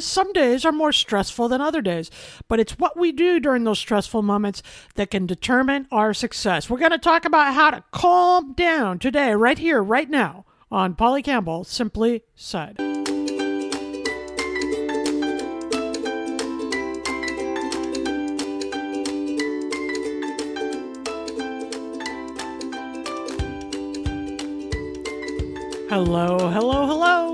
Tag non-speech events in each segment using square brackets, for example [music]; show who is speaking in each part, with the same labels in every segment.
Speaker 1: Some days are more stressful than other days, but it's what we do during those stressful moments that can determine our success. We're going to talk about how to calm down today, right here, right now, on Polly Campbell Simply Said. Hello, hello, hello.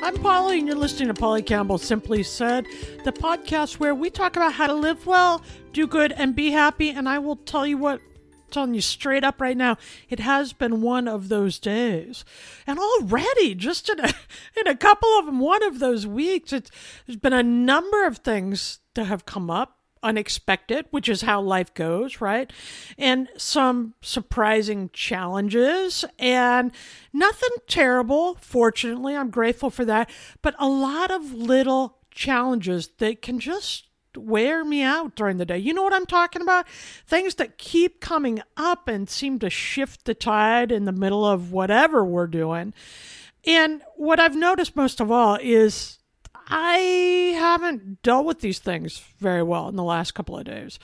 Speaker 1: I'm Polly, and you're listening to Polly Campbell Simply Said, the podcast where we talk about how to live well, do good, and be happy. And I will tell you what, I'm telling you straight up right now, it has been one of those days. And already, just in a, [laughs] in a couple of them, one of those weeks, it's, there's been a number of things that have come up unexpected, which is how life goes, right? And some surprising challenges and nothing terrible. Fortunately, I'm grateful for that, but a lot of little challenges that can just wear me out during the day. You know what I'm talking about? Things that keep coming up and seem to shift the tide in the middle of whatever we're doing. And what I've noticed most of all is I haven't dealt with these things very well in the last couple of days.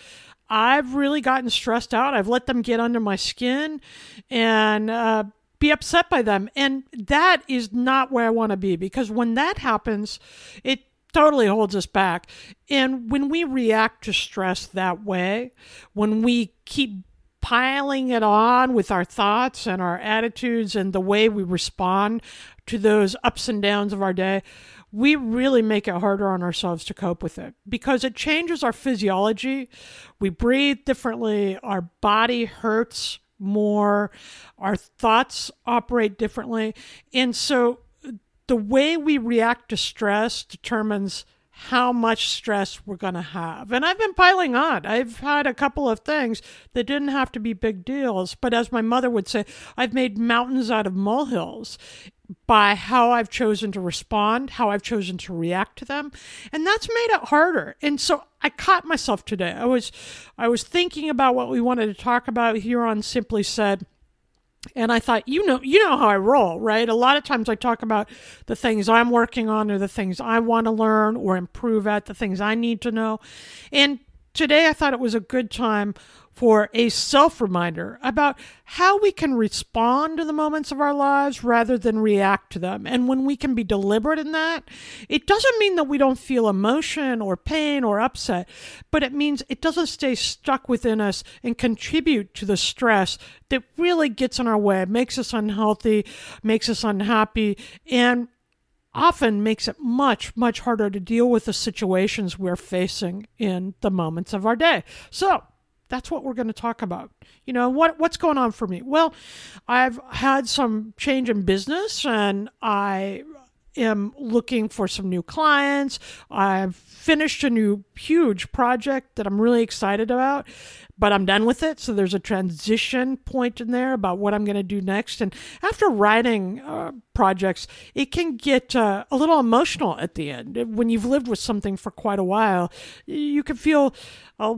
Speaker 1: I've really gotten stressed out. I've let them get under my skin and uh, be upset by them. And that is not where I want to be because when that happens, it totally holds us back. And when we react to stress that way, when we keep piling it on with our thoughts and our attitudes and the way we respond to those ups and downs of our day, we really make it harder on ourselves to cope with it because it changes our physiology. We breathe differently, our body hurts more, our thoughts operate differently. And so the way we react to stress determines how much stress we're going to have. And I've been piling on. I've had a couple of things that didn't have to be big deals, but as my mother would say, I've made mountains out of molehills by how I've chosen to respond, how I've chosen to react to them, and that's made it harder. And so I caught myself today. I was I was thinking about what we wanted to talk about here on Simply Said. And I thought, you know, you know how I roll, right? A lot of times I talk about the things I'm working on or the things I want to learn or improve at, the things I need to know. And today I thought it was a good time for a self reminder about how we can respond to the moments of our lives rather than react to them. And when we can be deliberate in that, it doesn't mean that we don't feel emotion or pain or upset, but it means it doesn't stay stuck within us and contribute to the stress that really gets in our way, makes us unhealthy, makes us unhappy, and often makes it much, much harder to deal with the situations we're facing in the moments of our day. So, that's what we're going to talk about. You know, what what's going on for me? Well, I've had some change in business and I am looking for some new clients. I've finished a new huge project that I'm really excited about but I'm done with it. So there's a transition point in there about what I'm going to do next. And after writing uh, projects, it can get uh, a little emotional at the end. When you've lived with something for quite a while, you can feel uh,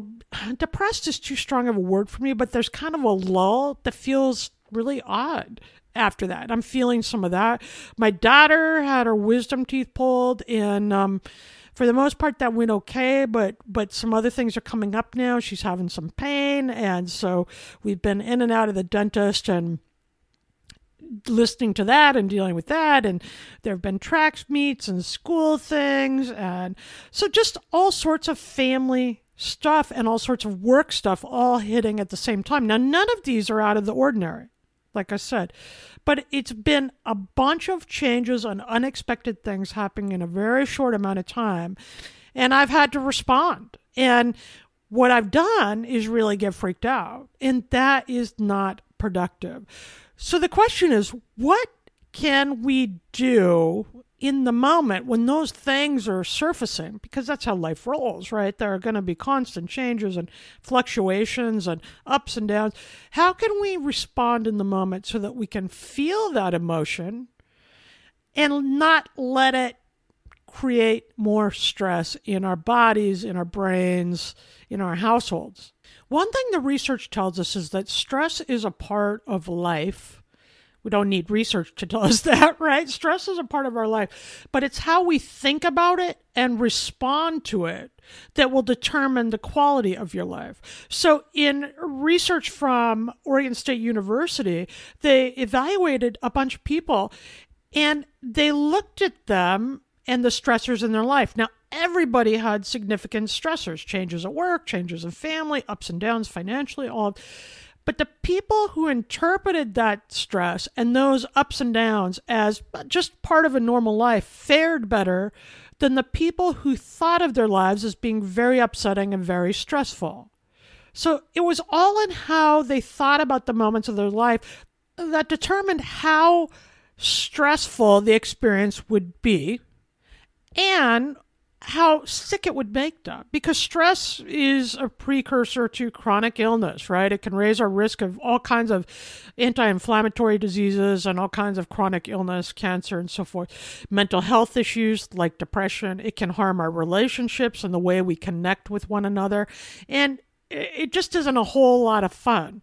Speaker 1: depressed is too strong of a word for me, but there's kind of a lull that feels really odd after that. I'm feeling some of that. My daughter had her wisdom teeth pulled, and um, for the most part that went okay but but some other things are coming up now. She's having some pain. And so we've been in and out of the dentist and listening to that and dealing with that. And there have been track meets and school things. And so just all sorts of family stuff and all sorts of work stuff all hitting at the same time. Now none of these are out of the ordinary like i said. But it's been a bunch of changes and unexpected things happening in a very short amount of time and i've had to respond. And what i've done is really get freaked out and that is not productive. So the question is what can we do in the moment when those things are surfacing? Because that's how life rolls, right? There are going to be constant changes and fluctuations and ups and downs. How can we respond in the moment so that we can feel that emotion and not let it create more stress in our bodies, in our brains, in our households? One thing the research tells us is that stress is a part of life. We don't need research to tell us [laughs] that, right? Stress is a part of our life, but it's how we think about it and respond to it that will determine the quality of your life. So, in research from Oregon State University, they evaluated a bunch of people and they looked at them and the stressors in their life. Now, everybody had significant stressors changes at work, changes in family, ups and downs financially, all. But the people who interpreted that stress and those ups and downs as just part of a normal life fared better than the people who thought of their lives as being very upsetting and very stressful. So it was all in how they thought about the moments of their life that determined how stressful the experience would be and how sick it would make them because stress is a precursor to chronic illness, right? It can raise our risk of all kinds of anti inflammatory diseases and all kinds of chronic illness, cancer, and so forth. Mental health issues like depression, it can harm our relationships and the way we connect with one another. And it just isn't a whole lot of fun.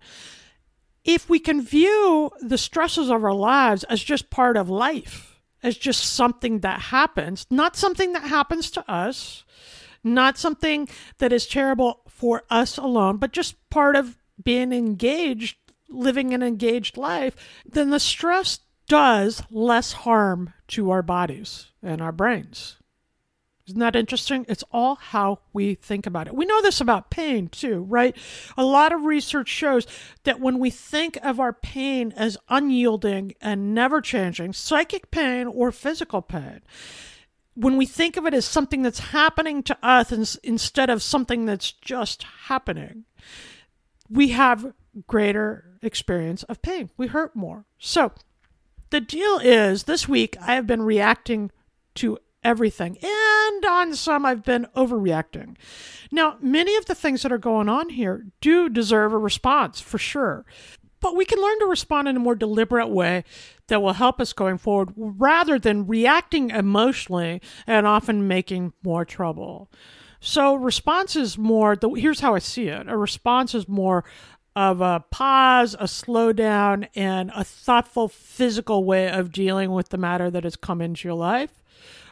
Speaker 1: If we can view the stresses of our lives as just part of life, as just something that happens, not something that happens to us, not something that is terrible for us alone, but just part of being engaged, living an engaged life, then the stress does less harm to our bodies and our brains. Isn't that interesting? It's all how we think about it. We know this about pain too, right? A lot of research shows that when we think of our pain as unyielding and never changing, psychic pain or physical pain, when we think of it as something that's happening to us instead of something that's just happening, we have greater experience of pain. We hurt more. So the deal is this week I have been reacting to everything. And on some, I've been overreacting. Now, many of the things that are going on here do deserve a response for sure. But we can learn to respond in a more deliberate way that will help us going forward rather than reacting emotionally and often making more trouble. So, response is more, the, here's how I see it a response is more of a pause, a slowdown, and a thoughtful physical way of dealing with the matter that has come into your life.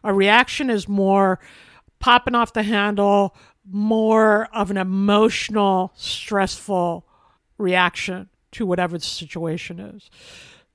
Speaker 1: A reaction is more popping off the handle, more of an emotional, stressful reaction to whatever the situation is.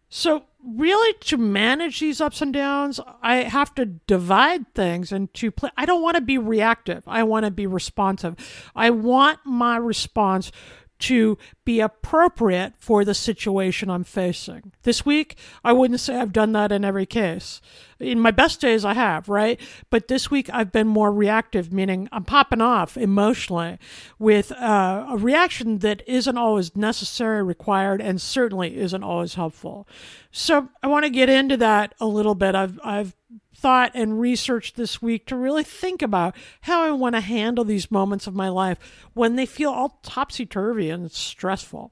Speaker 1: So, really, to manage these ups and downs, I have to divide things into play. I don't want to be reactive. I want to be responsive. I want my response to be appropriate for the situation I'm facing. This week, I wouldn't say I've done that in every case. In my best days, I have, right? But this week, I've been more reactive, meaning I'm popping off emotionally with uh, a reaction that isn't always necessary, required, and certainly isn't always helpful. So I want to get into that a little bit. I've, I've thought and research this week to really think about how I want to handle these moments of my life when they feel all topsy turvy and stressful.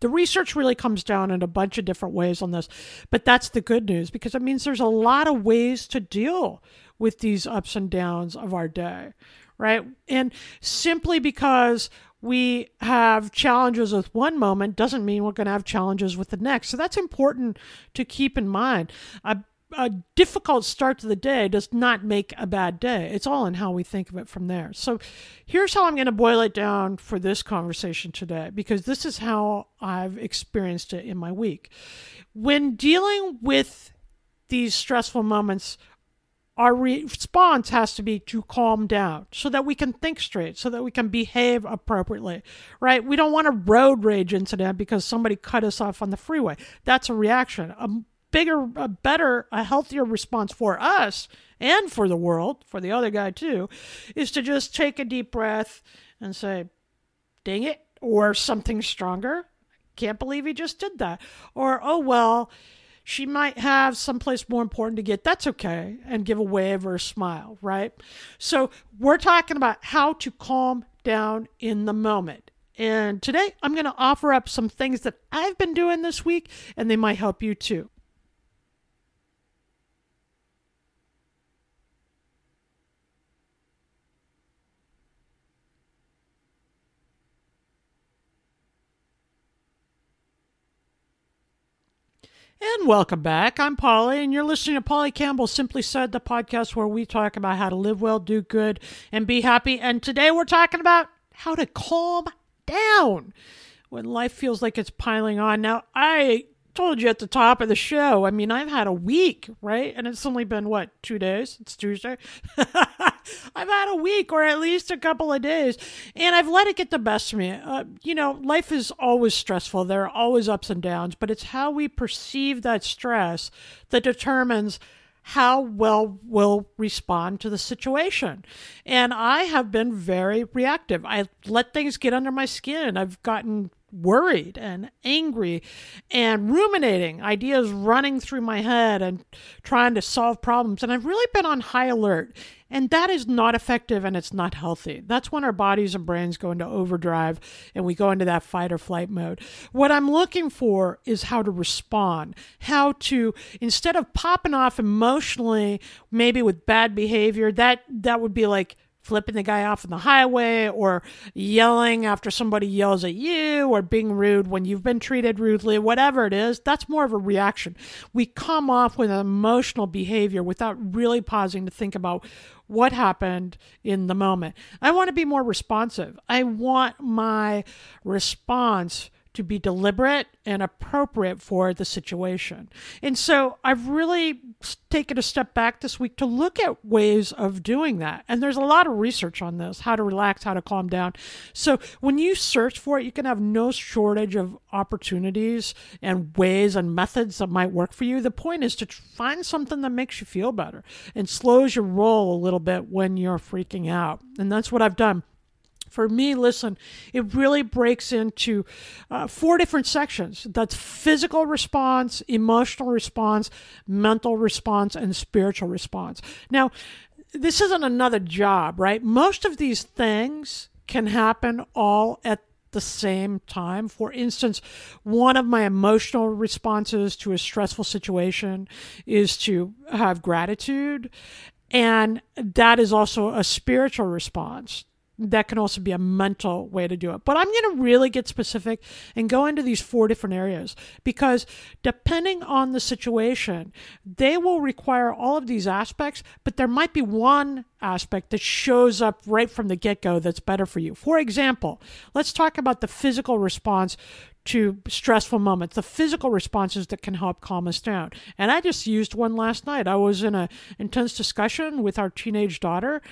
Speaker 1: The research really comes down in a bunch of different ways on this, but that's the good news because it means there's a lot of ways to deal with these ups and downs of our day, right? And simply because we have challenges with one moment doesn't mean we're going to have challenges with the next. So that's important to keep in mind. I a difficult start to the day does not make a bad day. It's all in how we think of it from there. So here's how I'm going to boil it down for this conversation today, because this is how I've experienced it in my week. When dealing with these stressful moments, our response has to be to calm down so that we can think straight, so that we can behave appropriately, right? We don't want a road rage incident because somebody cut us off on the freeway. That's a reaction. A bigger, a better, a healthier response for us and for the world, for the other guy too, is to just take a deep breath and say, dang it, or something stronger. Can't believe he just did that. Or, oh, well, she might have someplace more important to get. That's okay. And give a wave or a smile, right? So we're talking about how to calm down in the moment. And today I'm going to offer up some things that I've been doing this week, and they might help you too. And welcome back. I'm Polly, and you're listening to Polly Campbell Simply Said, the podcast where we talk about how to live well, do good, and be happy. And today we're talking about how to calm down when life feels like it's piling on. Now, I told you at the top of the show. I mean, I've had a week, right? And it's only been what, two days? It's Tuesday. [laughs] [laughs] I've had a week or at least a couple of days, and I've let it get the best of me. Uh, you know, life is always stressful. There are always ups and downs, but it's how we perceive that stress that determines how well we'll respond to the situation. And I have been very reactive. I let things get under my skin. I've gotten worried and angry and ruminating, ideas running through my head and trying to solve problems. And I've really been on high alert. And that is not effective and it's not healthy. That's when our bodies and brains go into overdrive and we go into that fight or flight mode. What I'm looking for is how to respond, how to, instead of popping off emotionally, maybe with bad behavior, that, that would be like, flipping the guy off in the highway or yelling after somebody yells at you or being rude when you've been treated rudely, whatever it is, that's more of a reaction. We come off with an emotional behavior without really pausing to think about what happened in the moment. I want to be more responsive. I want my response to be deliberate and appropriate for the situation. And so I've really taken a step back this week to look at ways of doing that. And there's a lot of research on this how to relax, how to calm down. So when you search for it, you can have no shortage of opportunities and ways and methods that might work for you. The point is to find something that makes you feel better and slows your roll a little bit when you're freaking out. And that's what I've done for me, listen, it really breaks into uh, four different sections that's physical response, emotional response, mental response, and spiritual response. Now, this isn't another job, right? Most of these things can happen all at the same time. For instance, one of my emotional responses to a stressful situation is to have gratitude. And that is also a spiritual response that can also be a mental way to do it. But I'm going to really get specific and go into these four different areas because depending on the situation, they will require all of these aspects, but there might be one aspect that shows up right from the get go that's better for you. For example, let's talk about the physical response to stressful moments, the physical responses that can help calm us down. And I just used one last night. I was in an intense discussion with our teenage daughter,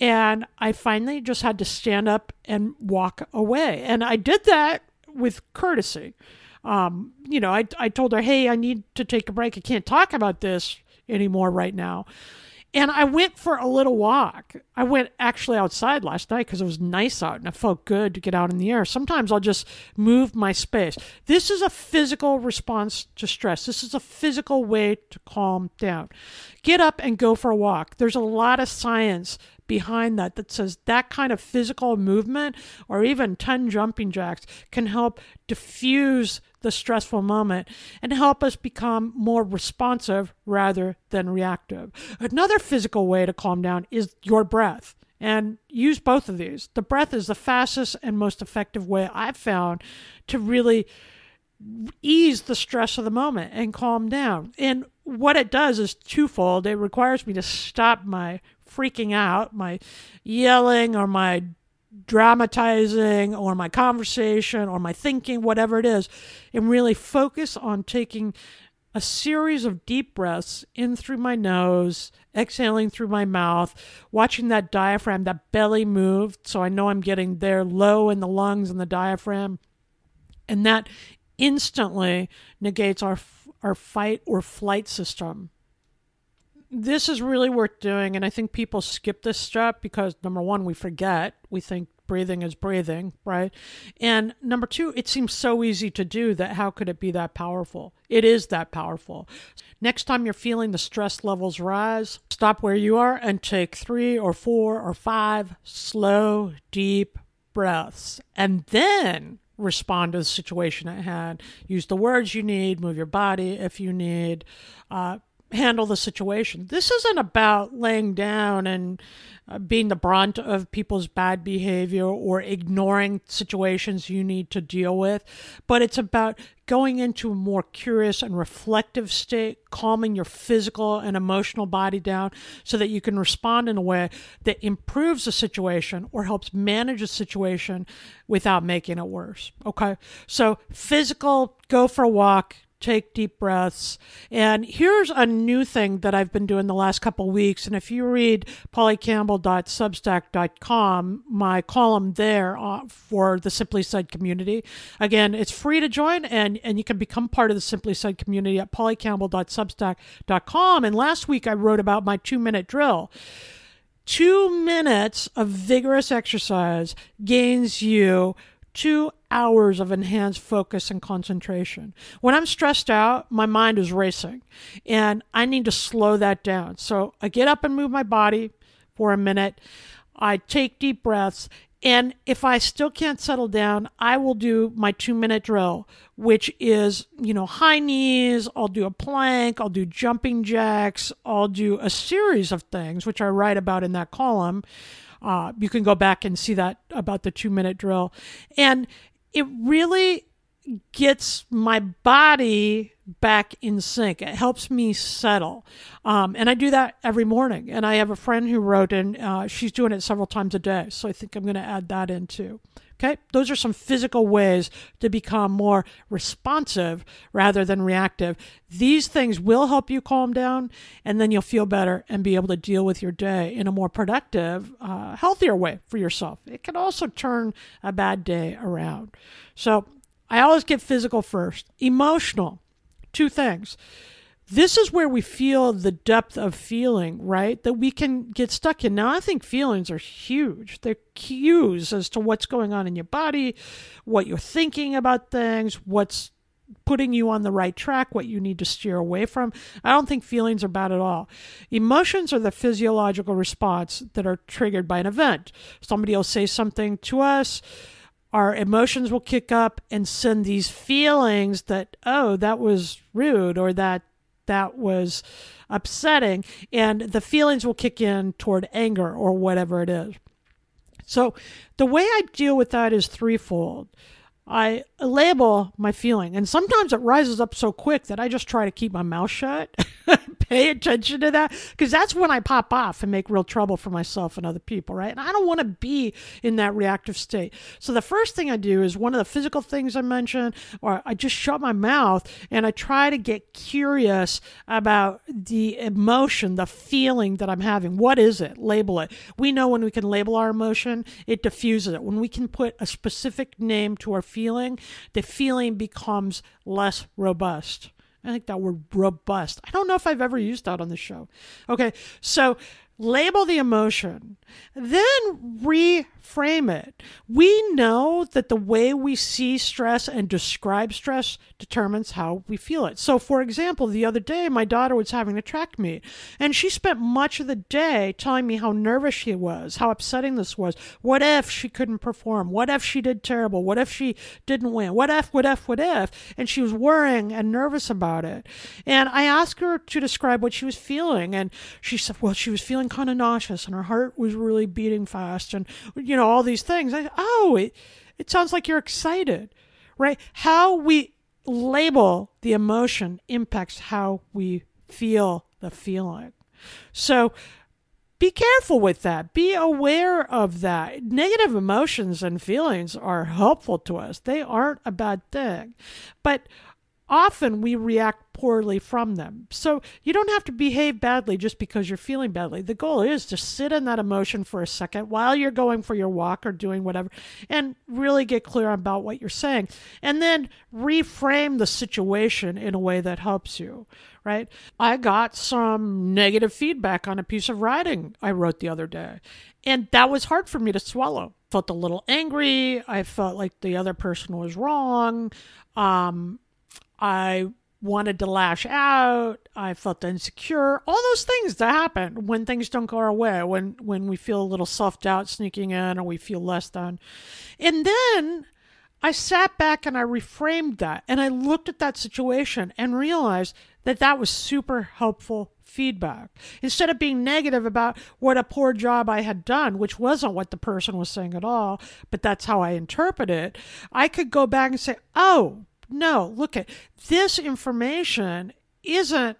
Speaker 1: and I finally just had to stand up and walk away. And I did that with courtesy. Um, you know, I, I told her, hey, I need to take a break. I can't talk about this anymore right now. And I went for a little walk. I went actually outside last night because it was nice out and it felt good to get out in the air. Sometimes I'll just move my space. This is a physical response to stress. This is a physical way to calm down. Get up and go for a walk. There's a lot of science behind that that says that kind of physical movement or even 10 jumping jacks can help diffuse the stressful moment and help us become more responsive rather than reactive. Another physical way to calm down is your breath. And use both of these. The breath is the fastest and most effective way I've found to really ease the stress of the moment and calm down. And what it does is twofold. It requires me to stop my freaking out, my yelling or my dramatizing or my conversation or my thinking, whatever it is, and really focus on taking a series of deep breaths in through my nose, exhaling through my mouth, watching that diaphragm, that belly move. So I know I'm getting there low in the lungs and the diaphragm. And that instantly negates our, our fight or flight system this is really worth doing. And I think people skip this step because number one, we forget. We think breathing is breathing, right? And number two, it seems so easy to do that how could it be that powerful? It is that powerful. Next time you're feeling the stress levels rise, stop where you are and take three or four or five slow, deep breaths. And then respond to the situation at hand. Use the words you need, move your body if you need. Uh, handle the situation. This isn't about laying down and uh, being the brunt of people's bad behavior or ignoring situations you need to deal with, but it's about going into a more curious and reflective state, calming your physical and emotional body down so that you can respond in a way that improves the situation or helps manage a situation without making it worse. Okay. So, physical, go for a walk, take deep breaths. And here's a new thing that I've been doing the last couple weeks. And if you read pollycampbell.substack.com, my column there uh, for the Simply Said community, again, it's free to join and, and you can become part of the Simply Said community at pollycampbell.substack.com. And last week I wrote about my two minute drill. Two minutes of vigorous exercise gains you two hours of enhanced focus and concentration. When I'm stressed out, my mind is racing and I need to slow that down. So I get up and move my body for a minute. I take deep breaths. And if I still can't settle down, I will do my two minute drill, which is, you know, high knees. I'll do a plank. I'll do jumping jacks. I'll do a series of things, which I write about in that column. Uh, you can go back and see that about the two minute drill. And it really gets my body back in sync. It helps me settle. Um, and I do that every morning. And I have a friend who wrote, and uh, she's doing it several times a day. So I think I'm going to add that in too. Okay, those are some physical ways to become more responsive rather than reactive. These things will help you calm down, and then you'll feel better and be able to deal with your day in a more productive, uh, healthier way for yourself. It can also turn a bad day around. So I always get physical first. Emotional, two things this is where we feel the depth of feeling, right? That we can get stuck in. Now, I think feelings are huge. They're cues as to what's going on in your body, what you're thinking about things, what's putting you on the right track, what you need to steer away from. I don't think feelings are bad at all. Emotions are the physiological response that are triggered by an event. Somebody will say something to us our emotions will kick up and send these feelings that, oh, that was rude or that that was upsetting, and the feelings will kick in toward anger or whatever it is. So, the way I deal with that is threefold. I label my feeling, and sometimes it rises up so quick that I just try to keep my mouth shut. [laughs] Pay attention to that because that's when I pop off and make real trouble for myself and other people, right? And I don't want to be in that reactive state. So the first thing I do is one of the physical things I mentioned, or I just shut my mouth and I try to get curious about the emotion, the feeling that I'm having. What is it? Label it. We know when we can label our emotion, it diffuses it. When we can put a specific name to our feeling, feeling, the feeling becomes less robust. I think that word robust. I don't know if I've ever used that on the show. Okay, so label the emotion, then reframe it. We know that the way we see stress and describe stress determines how we feel it. So, for example, the other day, my daughter was having a track meet, and she spent much of the day telling me how nervous she was, how upsetting this was. What if she couldn't perform? What if she did terrible? What if she didn't win? What if, what if, what if? And she was worrying and nervous about it. And I asked her to describe what she was feeling, and she said, well, she was feeling kind of nauseous, and her heart was really beating fast, and, you know, all these things. I, oh, it, it sounds like you're excited, right? How we label the emotion impacts how we feel the feeling. So be careful with that. Be aware of that. Negative emotions and feelings are helpful to us, they aren't a bad thing. But often we react poorly from them. So you don't have to behave badly just because you're feeling badly. The goal is to sit in that emotion for a second while you're going for your walk or doing whatever and really get clear about what you're saying. And then reframe the situation in a way that helps you, right? I got some negative feedback on a piece of writing I wrote the other day. And that was hard for me to swallow. Felt a little angry. I felt like the other person was wrong. Um, I wanted to lash out. I felt insecure. All those things that happen when things don't go our way, when when we feel a little self doubt sneaking in or we feel less than. And then I sat back and I reframed that and I looked at that situation and realized that that was super helpful feedback. Instead of being negative about what a poor job I had done, which wasn't what the person was saying at all, but that's how I interpret it, I could go back and say, oh, no, look at this information isn't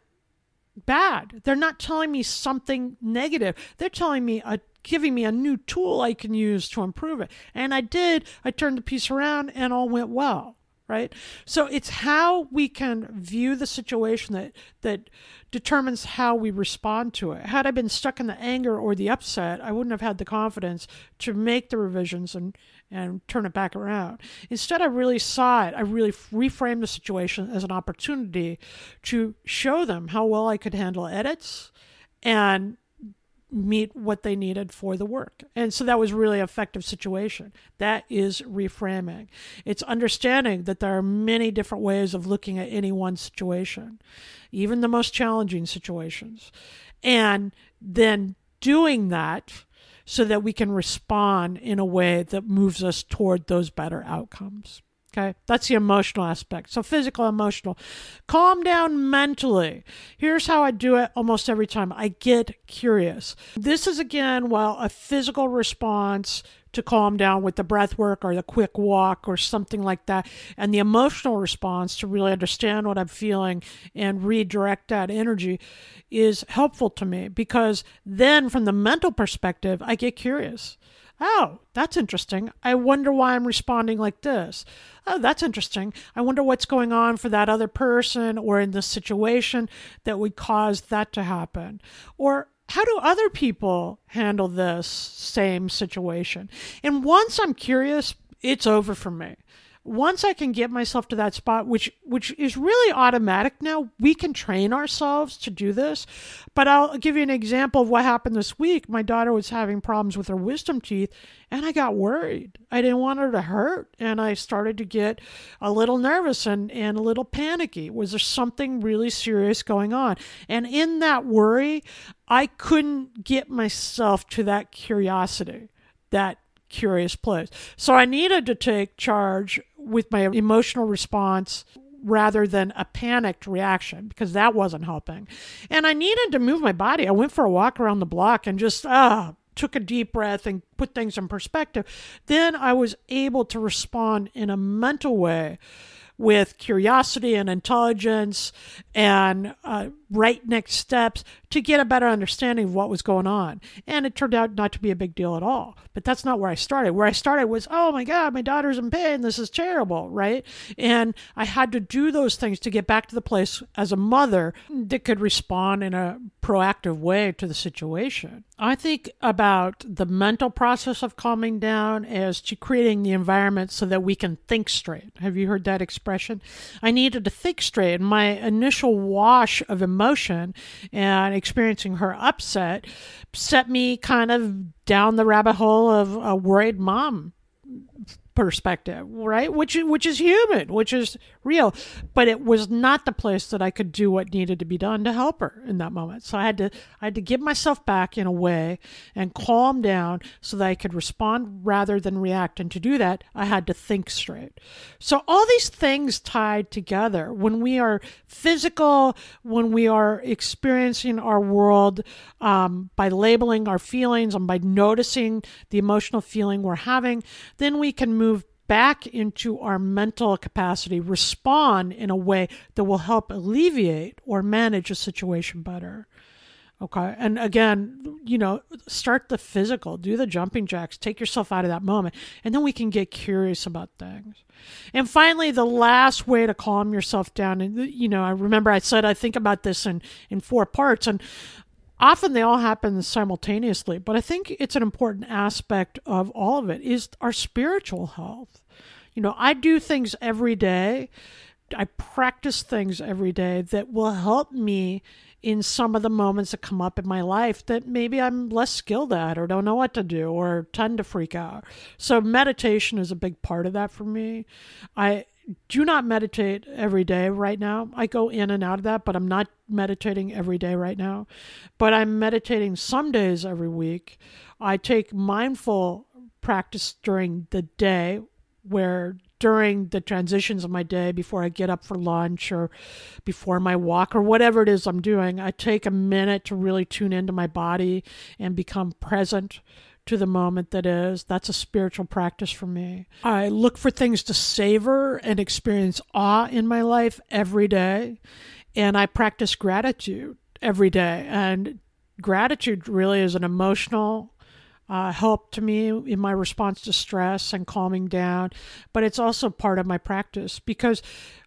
Speaker 1: bad. They're not telling me something negative. They're telling me a giving me a new tool I can use to improve it. And I did. I turned the piece around and all went well right so it's how we can view the situation that that determines how we respond to it had i been stuck in the anger or the upset i wouldn't have had the confidence to make the revisions and and turn it back around instead i really saw it i really reframed the situation as an opportunity to show them how well i could handle edits and meet what they needed for the work. And so that was really effective situation. That is reframing. It's understanding that there are many different ways of looking at any one situation, even the most challenging situations. And then doing that so that we can respond in a way that moves us toward those better outcomes. Okay, that's the emotional aspect. So, physical, emotional. Calm down mentally. Here's how I do it almost every time I get curious. This is again, well, a physical response to calm down with the breath work or the quick walk or something like that. And the emotional response to really understand what I'm feeling and redirect that energy is helpful to me because then, from the mental perspective, I get curious. Oh, that's interesting. I wonder why I'm responding like this. Oh, that's interesting. I wonder what's going on for that other person or in this situation that would cause that to happen. Or how do other people handle this same situation? And once I'm curious, it's over for me once I can get myself to that spot, which which is really automatic now, we can train ourselves to do this. But I'll give you an example of what happened this week. My daughter was having problems with her wisdom teeth, and I got worried. I didn't want her to hurt, and I started to get a little nervous and, and a little panicky. Was there something really serious going on? And in that worry, I couldn't get myself to that curiosity, that curious place. So I needed to take charge with my emotional response rather than a panicked reaction because that wasn't helping. And I needed to move my body. I went for a walk around the block and just ah took a deep breath and put things in perspective. Then I was able to respond in a mental way with curiosity and intelligence and uh, right next steps to get a better understanding of what was going on. And it turned out not to be a big deal at all. But that's not where I started. Where I started was, oh my God, my daughter's in pain. This is terrible, right? And I had to do those things to get back to the place as a mother that could respond in a proactive way to the situation. I think about the mental process of calming down as to creating the environment so that we can think straight. Have you heard that expression? I needed to think straight. My initial wash of emotion and experiencing her upset set me kind of down the rabbit hole of a worried mom perspective, right? Which which is human, which is real, but it was not the place that I could do what needed to be done to help her in that moment. So I had to I had to give myself back in a way and calm down so that I could respond rather than react. And to do that, I had to think straight. So all these things tied together when we are physical, when we are experiencing our world um, by labeling our feelings and by noticing the emotional feeling we're having, then we can move back into our mental capacity, respond in a way that will help alleviate or manage a situation better. Okay. And again, you know, start the physical, do the jumping jacks, take yourself out of that moment, and then we can get curious about things. And finally, the last way to calm yourself down, and you know, I remember I said I think about this in in four parts, and often they all happen simultaneously, but I think it's an important aspect of all of it is our spiritual health. You know, I do things every day. I practice things every day that will help me in some of the moments that come up in my life that maybe I'm less skilled at or don't know what to do or tend to freak out. So meditation is a big part of that for me. I do not meditate every day right now. I go in and out of that, but I'm not meditating every day right now. But I'm meditating some days every week. I take mindful practice during the day where during the transitions of my day before I get up for lunch or before my walk or whatever it is I'm doing, I take a minute to really tune into my body and become present to the moment that is. That's a spiritual practice for me. I look for things to savor and experience awe in my life every day. And I practice gratitude every day. And gratitude really is an emotional uh, help to me in my response to stress and calming down, but it's also part of my practice because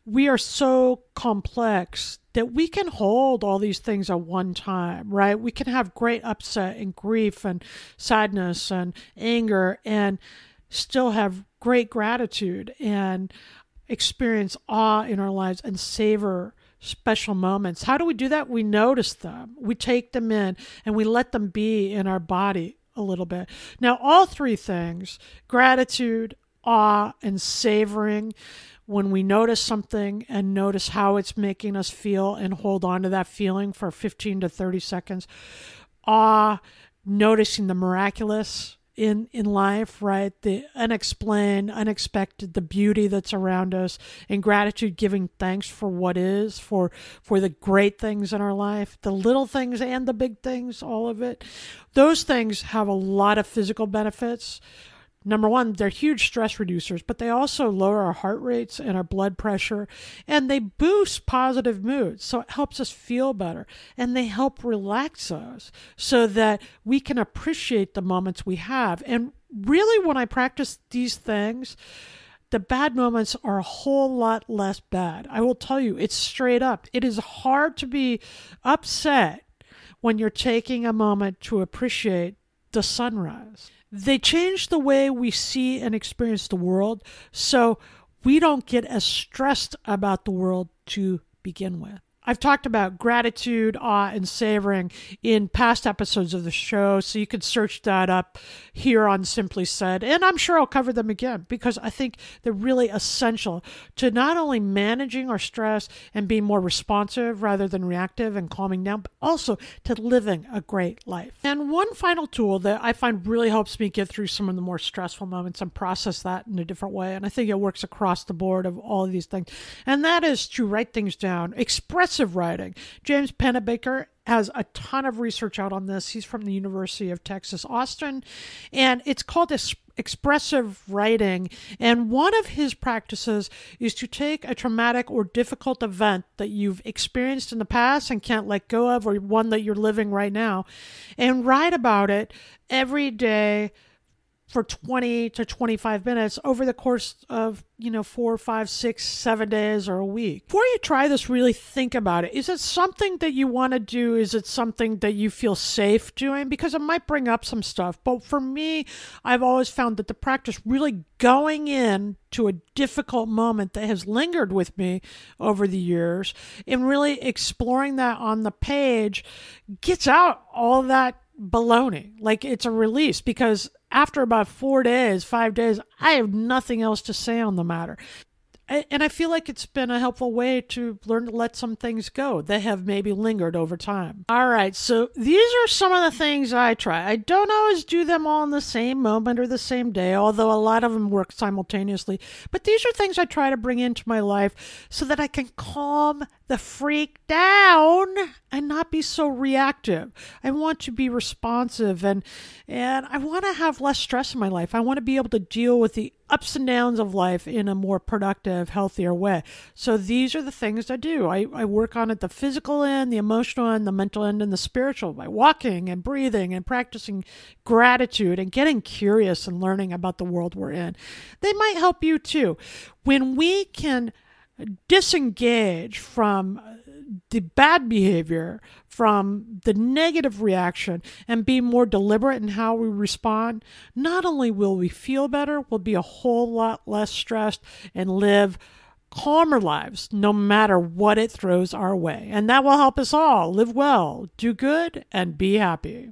Speaker 1: we are so complex that we can hold all these things at one time, right? We can have great upset and grief and sadness and anger and still have great gratitude and experience awe in our lives and savor special moments. How do we do that? We notice them, we take them in, and we let them be in our body a little bit. Now, all three things gratitude, awe, and savoring when we notice something and notice how it's making us feel and hold on to that feeling for 15 to 30 seconds. Awe, noticing the miraculous in in life, right? The unexplained, unexpected, the beauty that's around us, and gratitude, giving thanks for what is, for for the great things in our life, the little things and the big things, all of it. Those things have a lot of physical benefits number one, they're huge stress reducers, but they also lower our heart rates and our blood pressure, and they boost positive moods. So it helps us feel better, and they help relax us so that we can appreciate the moments we have. And really, when I practice these things, the bad moments are a whole lot less bad. I will tell you, it's straight up. It is hard to be upset when you're taking a moment to appreciate the sunrise. They change the way we see and experience the world so we don't get as stressed about the world to begin with. I've talked about gratitude, awe, and savoring in past episodes of the show, so you can search that up here on Simply Said. And I'm sure I'll cover them again because I think they're really essential to not only managing our stress and being more responsive rather than reactive and calming down, but also to living a great life. And one final tool that I find really helps me get through some of the more stressful moments and process that in a different way. And I think it works across the board of all of these things. And that is to write things down, express impressive writing. James Pennebaker has a ton of research out on this. He's from the University of Texas, Austin, and it's called expressive writing. And one of his practices is to take a traumatic or difficult event that you've experienced in the past and can't let go of, or one that you're living right now, and write about it every day for 20 to 25 minutes over the course of, you know, four, five, six, seven days or a week. Before you try this, really think about it. Is it something that you want to do? Is it something that you feel safe doing? Because it might bring up some stuff. But for me, I've always found that the practice really going in to a difficult moment that has lingered with me over the years and really exploring that on the page gets out all that baloney. Like it's a release because after about four days, five days, I have nothing else to say on the matter. and I feel like it's been a helpful way to learn to let some things go that have maybe lingered over time. All right, so these are some of the things I try. I don't always do them all in the same moment or the same day, although a lot of them work simultaneously. But these are things I try to bring into my life so that I can calm the freak down and not be so reactive. I want to be responsive and and I want to have less stress in my life. I want to be able to deal with the ups and downs of life in a more productive, healthier way. So these are the things I do. I, I work on it the physical end, the emotional end, the mental end, and the spiritual by walking and breathing and practicing gratitude and getting curious and learning about the world we're in. They might help you too. When we can disengage from the bad behavior, from the negative reaction, and be more deliberate in how we respond, not only will we feel better, we'll be a whole lot less stressed and live calmer lives no matter what it throws our way. And that will help us all live well, do good, and be happy.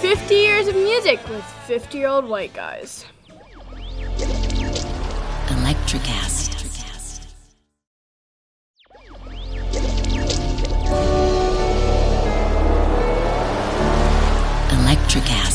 Speaker 2: 50 years of music with 50 year old white guys.
Speaker 3: Electricast. Electric acid.